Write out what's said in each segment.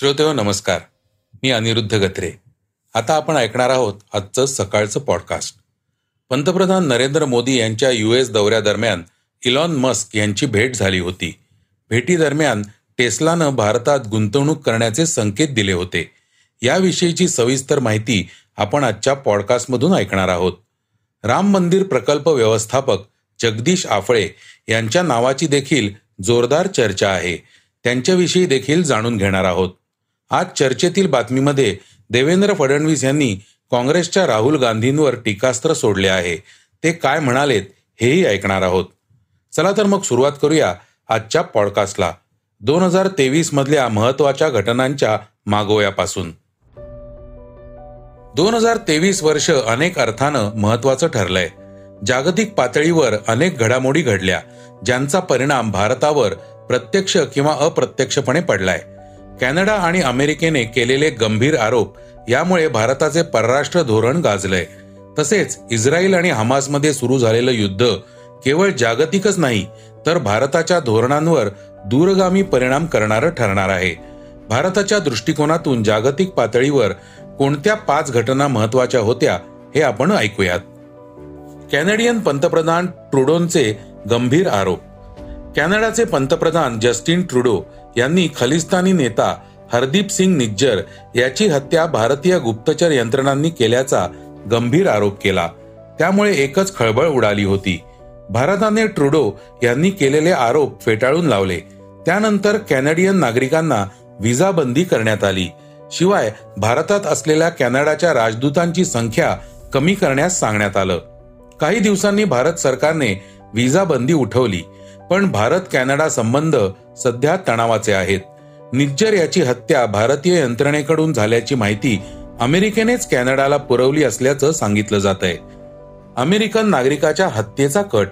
श्रोतेहो नमस्कार. मी अनिरुद्ध गत्रे. आता आपण ऐकणार आहोत आजचं सकाळचं पॉडकास्ट पंतप्रधान नरेंद्र मोदी यांच्या यू एस दौऱ्यादरम्यान इलॉन मस्क यांची भेट झाली होती. भेटीदरम्यान टेस्लानं भारतात गुंतवणूक करण्याचे संकेत दिले होते. याविषयीची सविस्तर माहिती आपण आजच्या पॉडकास्टमधून ऐकणार आहोत. राम मंदिर प्रकल्प व्यवस्थापक जगदीश आफळे यांच्या नावाची देखील जोरदार चर्चा आहे. त्यांच्याविषयी देखील जाणून घेणार आहोत. आज चर्चेतील बातमीमध्ये देवेंद्र फडणवीस यांनी काँग्रेसच्या राहुल गांधींवर टीकास्त्र सोडले आहे. ते काय म्हणालेत हेही ऐकणार आहोत. चला तर मग सुरुवात करूया आजच्या पॉडकास्टला. दोन हजार तेवीस मधल्या महत्त्वाच्या घटनांच्या मागोव्यापासून. दोन हजार तेवीस वर्ष अनेक अर्थानं महत्वाचं ठरलंय. जागतिक पातळीवर अनेक घडामोडी घडल्या ज्यांचा परिणाम भारतावर प्रत्यक्ष किंवा अप्रत्यक्षपणे पडलाय. कॅनडा आणि अमेरिकेने केलेले गंभीर आरोप यामुळे भारताचे परराष्ट्र धोरण गाजलंय. तसेच इस्रायल आणि हमासमध्ये सुरू झालेलं युद्ध केवळ जागतिकच नाही तर भारताच्या धोरणांवर दूरगामी परिणाम करणारं ठरणार आहे. भारताच्या दृष्टिकोनातून जागतिक पातळीवर कोणत्या पाच घटना महत्त्वाच्या होत्या हे आपण ऐकूयात. कॅनडियन पंतप्रधान ट्रुडोनचे गंभीर आरोप. कॅनडाचे पंतप्रधान जस्टिन ट्रुडो यांनी खलिस्तानी नेता हरदीप सिंग निज्जर याची हत्या भारतीय गुप्तचर यंत्रणांनी केल्याचा गंभीर आरोप केला. त्यामुळे एकच खळबळ उडाली होती. भारताने ट्रुडो यांनी केलेले आरोप फेटाळून लावले. त्यानंतर कॅनडियन नागरिकांना व्हिसा बंदी करण्यात आली. शिवाय भारतात असलेल्या कॅनडाच्या राजदूतांची संख्या कमी करण्यास सांगण्यात आलं. काही दिवसांनी भारत सरकारने व्हिसा बंदी उठवली. पण भारत कॅनडा संबंध सध्या तणावाचे आहेत. निज्जर याची हत्या भारतीय यंत्रणेकडून झाल्याची माहिती अमेरिकेनेच कॅनडाला पुरवली असल्याचं सांगितलं जात आहे अमेरिकन नागरिकाच्या हत्येचा कट.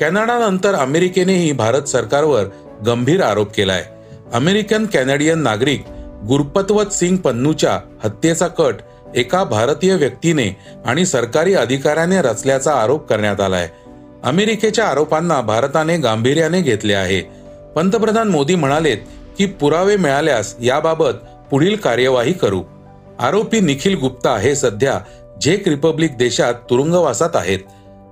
कॅनडानंतर अमेरिकेनेही भारत सरकारवर गंभीर आरोप केलाय. अमेरिकन कॅनडियन नागरिक गुरपतवत सिंग पन्नूच्या हत्येचा कट एका भारतीय व्यक्तीने आणि सरकारी अधिकाऱ्याने रचल्याचा आरोप करण्यात आलाय. अमेरिकेच्या आरोपांना भारताने गांभीर्याने घेतले आहे. पंतप्रधान मोदी म्हणालेत की पुरावे मिळाल्यास याबाबत पुढील कार्यवाही करू. आरोपी निखिल गुप्ता हे सध्या झेक रिपब्लिक देशात तुरुंगवासात आहेत.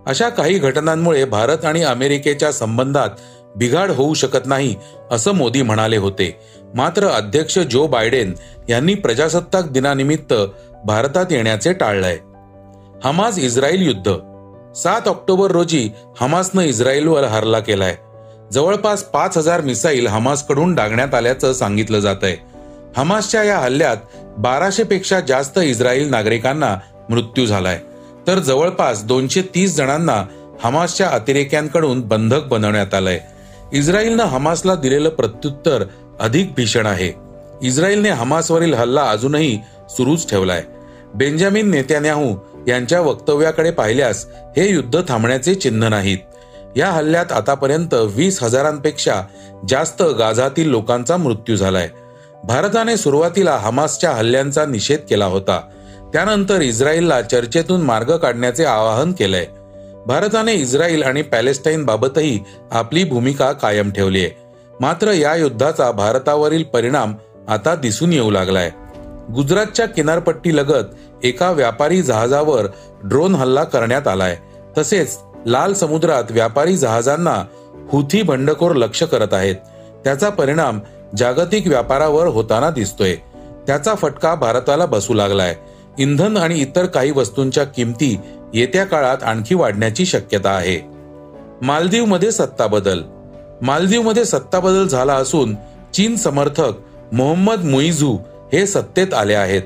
अशा काही घटनांमुळे भारत आणि अमेरिकेच्या संबंधात बिघाड होऊ शकत नाही असं मोदी म्हणाले होते. मात्र अध्यक्ष जो बायडेन यांनी प्रजासत्ताक दिनानिमित्त भारतात येण्याचे टाळलंय. हमाज इस्रायल युद्ध सात ऑक्टोबर रोजी हमासनं इस्रायलवर हल्ला केलाय. जवळपास पाच हजार मिसाईल हमासकडून डागण्यात आल्याचं सांगितलं जात आहे हमासच्या या हल्ल्यात बाराशे पेक्षा जास्त इस्रायल नागरिकांना मृत्यू झालाय. तर जवळपास दोनशे तीस जणांना हमासच्या अतिरेक्यांकडून बंधक बनवण्यात आलंय. इस्रायलनं हमासला दिलेलं प्रत्युत्तर अधिक भीषण आहे. इस्रायलने हमासवरील हल्ला अजूनही सुरूच ठेवलाय. बेंजामिन नेत्यान्याहू यांच्या वक्तव्याकडे पाहिल्यास हे युद्ध थांबण्याचे चिन्ह नाहीत. या हल्ल्यात आतापर्यंत वीस हजारांपेक्षा जास्त गाझातील लोकांचा मृत्यू झालाय. भारताने सुरुवातीला हमासच्या हल्ल्यांचा निषेध केला होता. त्यानंतर इस्रायलला चर्चेतून मार्ग काढण्याचे आवाहन केलंय. भारताने इस्रायल आणि पॅलेस्टाईन बाबतही आपली भूमिका कायम ठेवली आहे मात्र या युद्धाचा भारतावरील परिणाम आता दिसून येऊ लागलाय. गुजरातच्या किनारपट्टी लगत एका व्यापारी जहाजावर ड्रोन हल्ला करण्यात आलाय. तसेच लाल समुद्रात व्यापारी जहाजांना हुथी बंडखोर लक्ष करत आहेत. त्याचा परिणाम जागतिक व्यापारावर होताना दिसतोय. त्याचा फटका भारताला बसू लागलाय. इंधन आणि इतर काही वस्तूंच्या किमती येत्या काळात आणखी वाढण्याची शक्यता आहे. मालदीवमध्ये सत्ता बदल. मालदीवमध्ये सत्ता बदल झाला असून चीन समर्थक मोहम्मद मुईझू हे सत्तेत आले आहेत.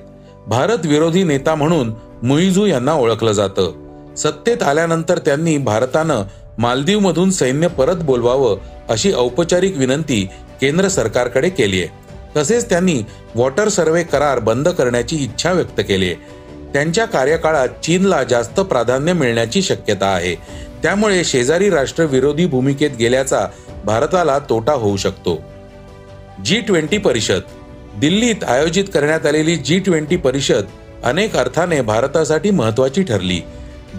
भारत विरोधी नेता म्हणून मुईझू यांना ओळखलं जातं. सत्तेत आल्यानंतर त्यांनी भारतानं मालदीवमधून सैन्य परत बोलवावं अशी औपचारिक विनंती केंद्र सरकारकडे केली आहे तसेच त्यांनी वॉटर सर्वे करार बंद करण्याची इच्छा व्यक्त केली आहे त्यांच्या कार्यकाळात चीनला जास्त प्राधान्य मिळण्याची शक्यता आहे. त्यामुळे शेजारी राष्ट्र विरोधी भूमिकेत गेल्याचा भारताला तोटा होऊ शकतो. जी ट्वेंटी परिषद दिल्लीत आयोजित करण्यात आलेली जी ट्वेंटी परिषद अनेक अर्थाने भारतासाठी महत्वाची ठरली.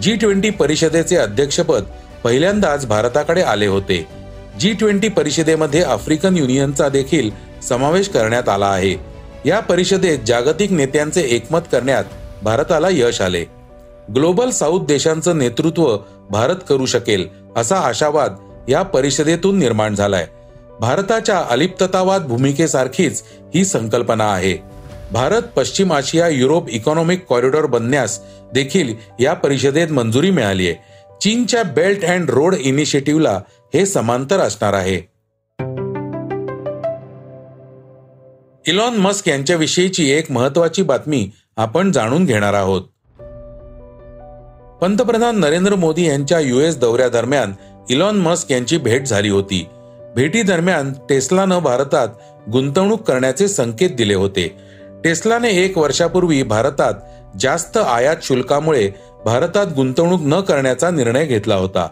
जी ट्वेंटी परिषदेचे अध्यक्षपद पहिल्यांदाच भारताकडे आले होते. जी ट्वेंटी परिषदेमध्ये आफ्रिकन युनियनचा देखील समावेश करण्यात आला आहे. या परिषदेत जागतिक नेत्यांचे एकमत करण्यात भारताला यश आले. ग्लोबल साऊथ देशांचं नेतृत्व भारत करू शकेल असा आशावाद या परिषदेतून निर्माण झालाय. भारताच्या अलिप्ततावाद भूमिकेसारखीच ही संकल्पना आहे. भारत पश्चिम आशिया युरोप इकॉनॉमिक कॉरिडॉर बनण्यास देखील या परिषदेत मंजुरी मिळाली आहे. चीनच्या बेल्ट अँड रोड इनिशिएटिव्हला हे समांतर असणार आहे. इलॉन मस्क यांच्याविषयीची एक महत्वाची बातमी आपण जाणून घेणार आहोत. पंतप्रधान नरेंद्र मोदी यांच्या युएस दौऱ्यादरम्यान इलॉन मस्क यांची भेट झाली होती. भेटीदरम्यान टेस्लानं भारतात गुंतवणूक करण्याचे संकेत दिले होते. टेस्लाने एक वर्षापूर्वी भारतात जास्त आयात शुल्कामुळे भारतात गुंतवणूक न करण्याचा निर्णय घेतला होता.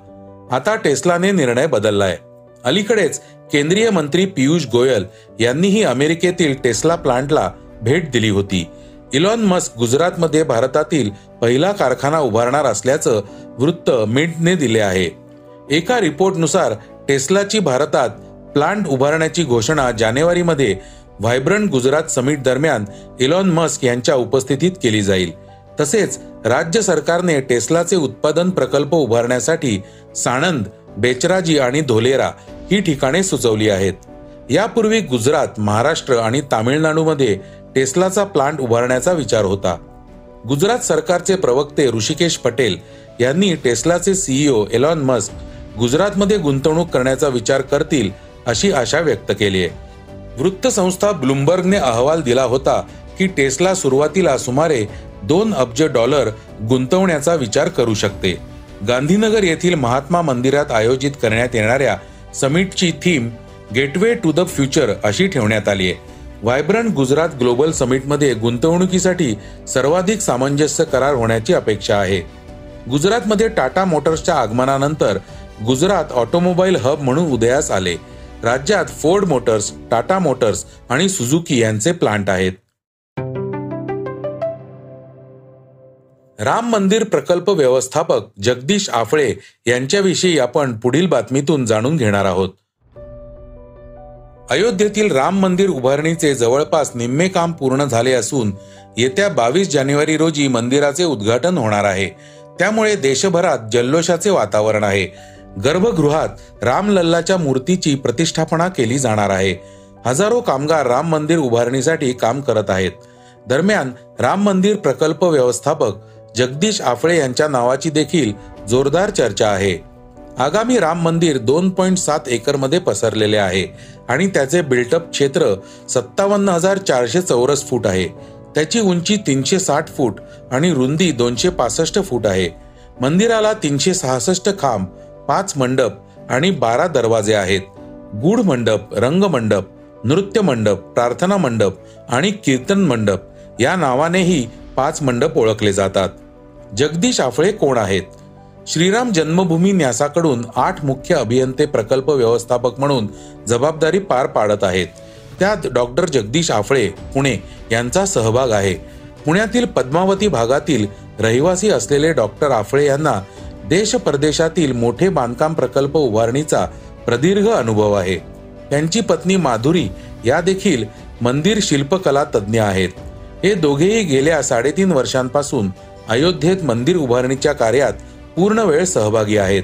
आता टेस्लाने निर्णय बदललाय. अलीकडेच केंद्रीय मंत्री पियुष गोयल यांनीही अमेरिकेतील टेस्ला प्लांटला भेट दिली होती. इलॉन मस्क गुजरातमध्ये भारतातील पहिला कारखाना उभारणार असल्याचं वृत्त मिंटने दिले आहे. एका रिपोर्टनुसार टेस्लाची भारतात प्लांट उभारण्याची घोषणा जानेवारीमध्ये व्हायब्रंट गुजरात समिट दरम्यान इलॉन मस्क यांच्या उपस्थितीत केली जाईल. तसेच राज्य सरकारने टेस्लाचे उत्पादन प्रकल्प उभारण्यासाठी साणंद बेचराजी आणि धोलेरा ही ठिकाणे सुचवली आहेत. यापूर्वी गुजरात महाराष्ट्र आणि तामिळनाडूमध्ये टेस्लाचा प्लांट उभारण्याचा विचार होता. गुजरात सरकारचे प्रवक्ते ऋषिकेश पटेल यांनी टेस्लाचे सीईओ एलॉन मस्क गुजरातमध्ये गुंतवणूक करण्याचा विचार करतील अशी आशा व्यक्त केली आहे. वृत्तसंस्था ब्लुमबर्गने अहवाल दिला होता की टेस्ला सुरुवातीला सुमारे दोन अब्ज डॉलर गुंतवण्याचा विचार करू शकते. गांधीनगर येथील महात्मा मंदिरात आयोजित करण्यात येणाऱ्या समिटची theme gateway to the future अशी ठेवण्यात आली आहे. व्हायब्रंट गुजरात ग्लोबल समिटमध्ये गुंतवणुकीसाठी सर्वाधिक सामंजस्य करार होण्याची अपेक्षा आहे. गुजरातमध्ये टाटा मोटर्सच्या आगमनानंतर गुजरात ऑटोमोबाईल हब म्हणून उदयास आले. राज्यात फोर्ड मोटर्स टाटा मोटर्स आणि सुझुकी यांचे प्लांट आहेत. राम मंदिर प्रकल्प व्यवस्थापक जगदीश आफळे यांच्याविषयी आपण पुढील बातमीतून जाणून घेणार आहोत. अयोध्येतील राम मंदिर उभारणीचे जवळपास निम्मे काम पूर्ण झाले असून येत्या बावीस जानेवारी रोजी मंदिराचे उद्घाटन होणार आहे. त्यामुळे देशभरात जल्लोषाचे वातावरण आहे. गर्भगृहात रामलल्लाच्या मूर्तीची प्रतिष्ठापना केली जाणार आहे. हजारो कामगार राम मंदिर उभारणीसाठी काम करत आहेत. दरम्यान राम मंदिर प्रकल्प व्यवस्थापक जगदीश आफळे यांच्या नावाची देखील जोरदार चर्चा आहे. आगामी राम मंदिर दोन पॉईंट सात एकरमध्ये पसरलेले आहे आणि त्याचे बिल्टअप क्षेत्र सत्तावन्न हजार चारशे चौरस फूट आहे. त्याची उंची तीनशे साठ फूट आणि रुंदी दोनशे पासष्ट फूट आहे. मंदिराला तीनशे सहासष्ट खांब पाच मंडप आणि बारा दरवाजे आहेत. गूढ मंडप रंगमंडप नृत्य मंडप प्रार्थना मंडप आणि कीर्तन मंडप या नावानेही पाच मंडप ओळखले जातात. जगदीश आफळे कोण आहेत? श्रीराम जन्मभूमी न्यासाकडून आठ मुख्य अभियंते प्रकल्प व्यवस्थापक म्हणून जबाबदारी पार पाडत आहेत. त्यात डॉक्टर जगदीश आफळे पुणे यांचा सहभाग आहे. पुण्यातील पद्मावती भागातील रहिवासी असलेले डॉक्टर आफळे यांना देश परदेशातील मोठे बांधकाम प्रकल्प उभारणीचा प्रदीर्घ अनुभव आहे. त्यांची पत्नी माधुरी या देखील मंदिर शिल्पकला तज्ज्ञ आहेत. हे दोघेही गेल्या साडेतीन वर्षांपासून अयोध्येत मंदिर उभारणीच्या कार्यात पूर्ण वेळ सहभागी आहेत.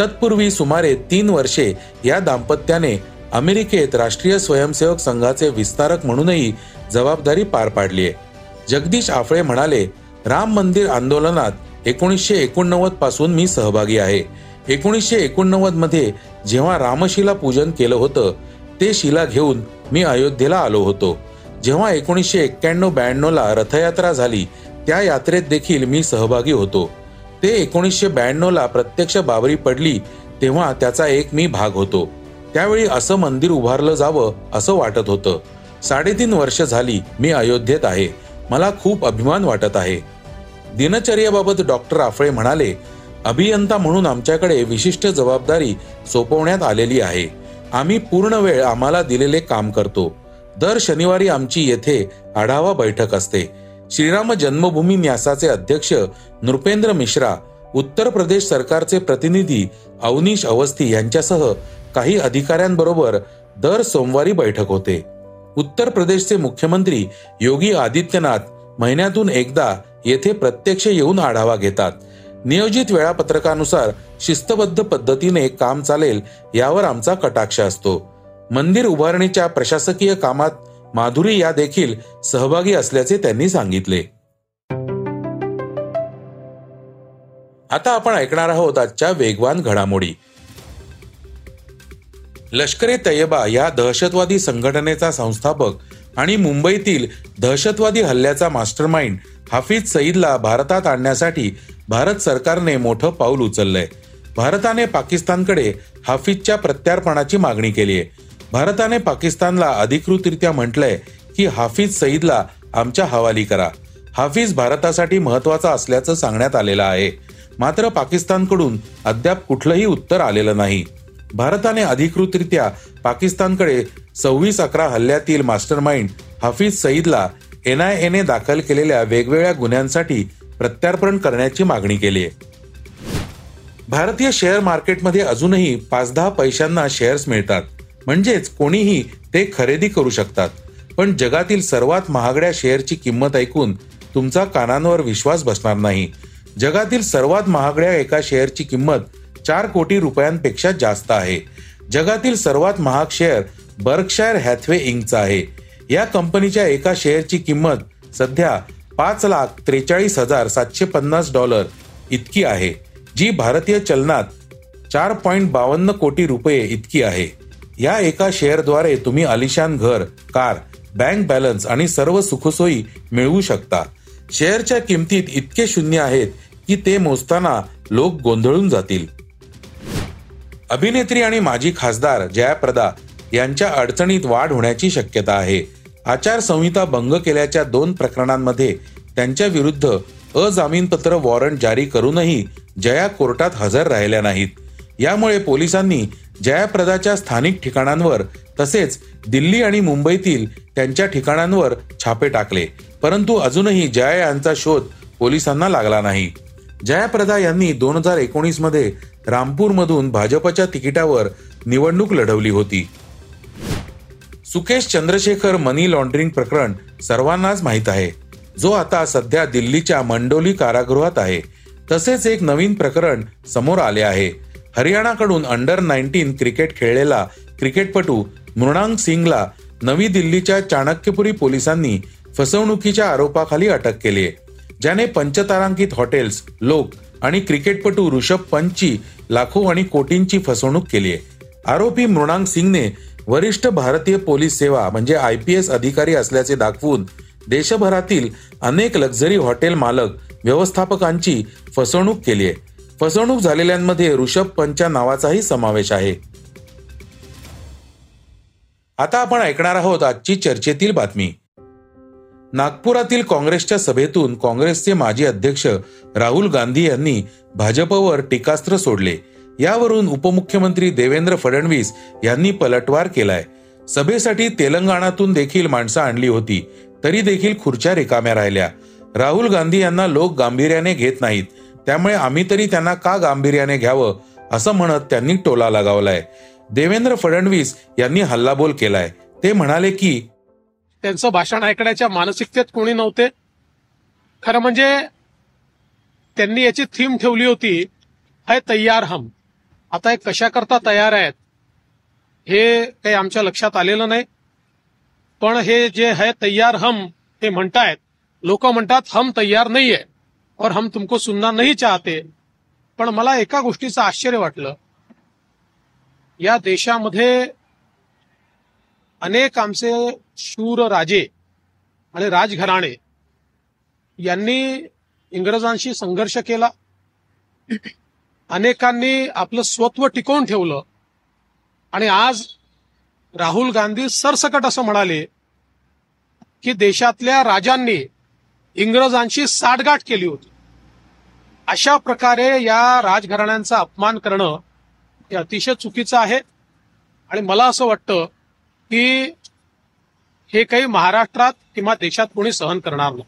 तत्पूर्वी सुमारे तीन वर्षे या दाम्पत्याने अमेरिकेत राष्ट्रीय स्वयंसेवक संघाचे विस्तारक म्हणूनही जबाबदारी पार पाडली आहे. जगदीश आफळे म्हणाले राम मंदिर आंदोलनात एकोणीसशे एकोणनव्वदपासून मी सहभागी आहे. एकोणीसशे एकोणनव्वदमध्ये जेव्हा रामशिला पूजन केलं होतं ते शिला घेऊन मी अयोध्येला आलो होतो. जेव्हा एकोणीसशे एक्क्याण्णव ब्याण्णव ला रथयात्रा झाली त्या यात्रेत देखील मी सहभागी होतो. ते एकोणीसशे ब्याण्णव ला प्रत्यक्ष बाबरी पडली तेव्हा त्याचा एक मी भाग होतो. त्यावेळी असं मंदिर उभारलं जावं असं वाटत होतं. साडेतीन वर्ष झाली मी अयोध्येत आहे. मला खूप अभिमान वाटत आहे. दिनचर्याबाबत डॉक्टर आफळे म्हणाले अभियंता म्हणून आमच्याकडे विशिष्ट जबाबदारी सोपवण्यात आलेली आहे. आम्ही पूर्ण वेळ आम्हाला दिलेले काम करतो. दर शनिवारी आमची येथे आढावा बैठक असते. श्रीराम जन्मभूमी न्यासाचे अध्यक्ष नृपेंद्र मिश्रा उत्तर प्रदेश सरकारचे प्रतिनिधी अवनीश अवस्थी यांच्यासह काही अधिकाऱ्यांबरोबर दर सोमवारी बैठक होते. उत्तर प्रदेशचे मुख्यमंत्री योगी आदित्यनाथ महिन्यातून एकदा येथे प्रत्यक्ष येऊन आढावा घेतात. नियोजित वेळापत्रकानुसार शिस्तबद्ध पद्धतीने काम चालेल यावर आमचा कटाक्ष असतो. मंदिर उभारणीच्या प्रशासकीय कामात माधुरी या देखील सहभागी असल्याचे त्यांनी सांगितले. आता आपण ऐकणार आहोत आजच्या वेगवान घडामोडी. लष्करे तैयबा तय्यबा या दहशतवादी संघटनेचा संस्थापक आणि मुंबईतील दहशतवादी हल्ल्याचा मास्टरमाइंड हाफिज सईदला भारतात आणण्यासाठी भारत सरकारने मोठं पाऊल उचललंय. भारताने पाकिस्तानकडे हाफिजच्या प्रत्यार्पणाची मागणी केली आहे. भारताने पाकिस्तानला अधिकृतरित्या म्हटलंय की हाफिज सईदला आमच्या हवाली करा. हाफिज भारतासाठी महत्त्वाचा असल्याचं सांगण्यात आलेलं आहे. मात्र पाकिस्तानकडून अद्याप कुठलंही उत्तर आलेलं नाही. भारताने अधिकृतरित्या पाकिस्तानकडे सव्वीस अकरा हल्ल्यातील मास्टरमाइंड हाफिज सईदला एनआयएने दाखल केलेल्या वेगवेगळ्या गुन्ह्यांसाठी प्रत्यार्पण करण्याची मागणी केली आहे. भारतीय शेअर मार्केटमध्ये अजूनही पाच दहा पैशांना शेअर्स मिळतात. म्हणजेच कोणीही ते खरेदी करू शकतात. पण जगातील सर्वात महागड्या शेअरची किंमत ऐकून तुमचा कानांवर विश्वास बसणार नाही. जगातील सर्वात महागड्या एका शेअरची किंमत चार कोटी रुपयांपेक्षा जास्त आहे. जगातील सर्वात महाग शेअर बर्कशायर हॅथवे इंकचा आहे. या कंपनीच्या एका शेअरची किंमत सध्या पाच लाख त्रेचाळीस हजार सातशे पन्नास डॉलर इतकी आहे जी भारतीय चलनात चार पॉइंट बावन्न कोटी रुपये इतकी आहे. या एका शेअरद्वारे तुम्ही आलिशान घर कार बँक बॅलन्स आणि सर्व सुखसोयी मिळवू शकता. शेअरच्या किमतीत इतके शून्य आहेत की ते मोजताना लोक गोंधळून जातील. अभिनेत्री आणि माजी खासदार जयाप्रदा यांच्या अडचणीत वाढ होण्याची शक्यता आहे. आचारसंहिता भंग केल्याच्या दोन प्रकरणांमध्ये त्यांच्या विरुद्ध अजामीनपत्र वॉरंट जारी करूनही जया कोर्टात हजर राहिल्या नाहीत. यामुळे पोलिसांनी जयाप्रदाच्या स्थानिक ठिकाणांवर तसेच दिल्ली आणि मुंबईतील त्यांच्या ठिकाणांवर छापे टाकले. परंतु अजूनही जया यांचा शोध पोलिसांना लागला नाही. जयाप्रदा यांनी दोन हजार एकोणीसमध्ये रामपूरमधून भाजपच्या तिकिटावर निवडणूक लढवली होती. सुकेश चंद्रशेखर मनी लॉन्ड्रिंग प्रकरण सर्वांनाच माहीत आहे. जो आता सध्या दिल्लीच्या मंडोली कारागृहात आहे. तसेच एक नवीन प्रकरण समोर आले आहे. हरियाणाकडून अंडर नाईन्टीन क्रिकेट खेळलेला क्रिकेटपटू मृणांग सिंगला नवी दिल्लीच्या चाणक्यपुरी पोलिसांनी फसवणुकीच्या आरोपाखाली अटक केली आहे. ज्याने पंचतारांकित हॉटेल्स लोक आणि क्रिकेटपटू ऋषभ पंतची लाखो आणि कोटींची फसवणूक केली आहे. आरोपी मृणांक सिंगने वरिष्ठ भारतीय पोलीस सेवा म्हणजे आय पी एस अधिकारी असल्याचे दाखवून देशभरातील अनेक लक्झरी हॉटेल मालक व्यवस्थापकांची फसवणूक केली आहे. फसवणूक झालेल्यांमध्ये ऋषभ पंतच्या नावाचाही समावेश आहे. आता आपण ऐकणार आहोत आजची चर्चेतील बातमी. नागपुरातील काँग्रेसच्या सभेतून काँग्रेसचे माजी अध्यक्ष राहुल गांधी यांनी भाजपवर टीकास्त्र सोडले. यावरून उपमुख्यमंत्री देवेंद्र फडणवीस यांनी पलटवार केलाय. सभेसाठी तेलंगणातून देखील माणसं आणली होती तरी देखील खुर्च्या रिकाम्या राहिल्या. राहुल गांधी यांना लोक गांभीर्याने घेत नाहीत त्यामुळे आम्ही तरी त्यांना का गांभीर्याने घ्यावं असं म्हणत त्यांनी टोला लगावलाय. देवेंद्र फडणवीस यांनी हल्लाबोल केलाय. ते म्हणाले की त्यांचं भाषण ऐकण्याच्या मानसिकतेत कोणी नव्हते. खरं म्हणजे त्यांनी याची थीम ठेवली होती है तयार हम. आता हे कशाकरता तयार आहेत हे काही आमच्या लक्षात आलेलं नाही. पण हे जे है तयार हम हे म्हणतायत. लोक म्हणतात हम तयार नाही आहे और हम तुमको सुनना नाही चाहते. पण मला एका गोष्टीचं आश्चर्य वाटलं. या देशामध्ये अनेक आमचे शूर राजे आणि राजघराणे यांनी इंग्रजांशी संघर्ष केला. अनेकांनी आपलं स्वत्व टिकवून ठेवलं. आणि आज राहुल गांधी सरसकट असं म्हणाले की देशातल्या राजांनी इंग्रजांशी साठगाठ केली होती. अशा प्रकारे या राजघराण्यांचा अपमान करणं हे अतिशय चुकीचं आहे. आणि मला असं वाटतं की हे काही महाराष्ट्रात किंवा देशात कोणी सहन करणार नाही.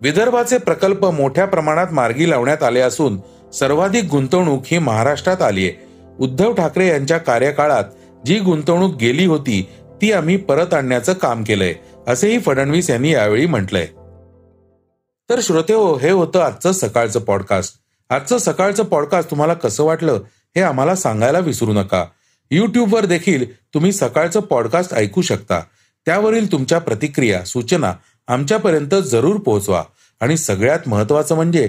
विदर्भाचे प्रकल्प मोठ्या प्रमाणात मार्गी लावण्यात आले असून सर्वाधिक गुंतवणूक ही महाराष्ट्रात आली आहे. उद्धव ठाकरे यांच्या कार्यकाळात जी गुंतवणूक गेली होती ती आम्ही परत आणण्याचं काम केलंय असेही फडणवीस यांनी यावेळी म्हटलंय. तर श्रोते हो हे होतं आजचं सकाळचं पॉडकास्ट आजचं सकाळचं पॉडकास्ट तुम्हाला कसं वाटलं हे आम्हाला सांगायला विसरू नका. युट्यूबवर देखील तुम्ही सकाळचं पॉडकास्ट ऐकू शकता. त्यावरील तुमच्या प्रतिक्रिया सूचना आमच्यापर्यंत जरूर पोहोचवा. आणि सगळ्यात महत्वाचं म्हणजे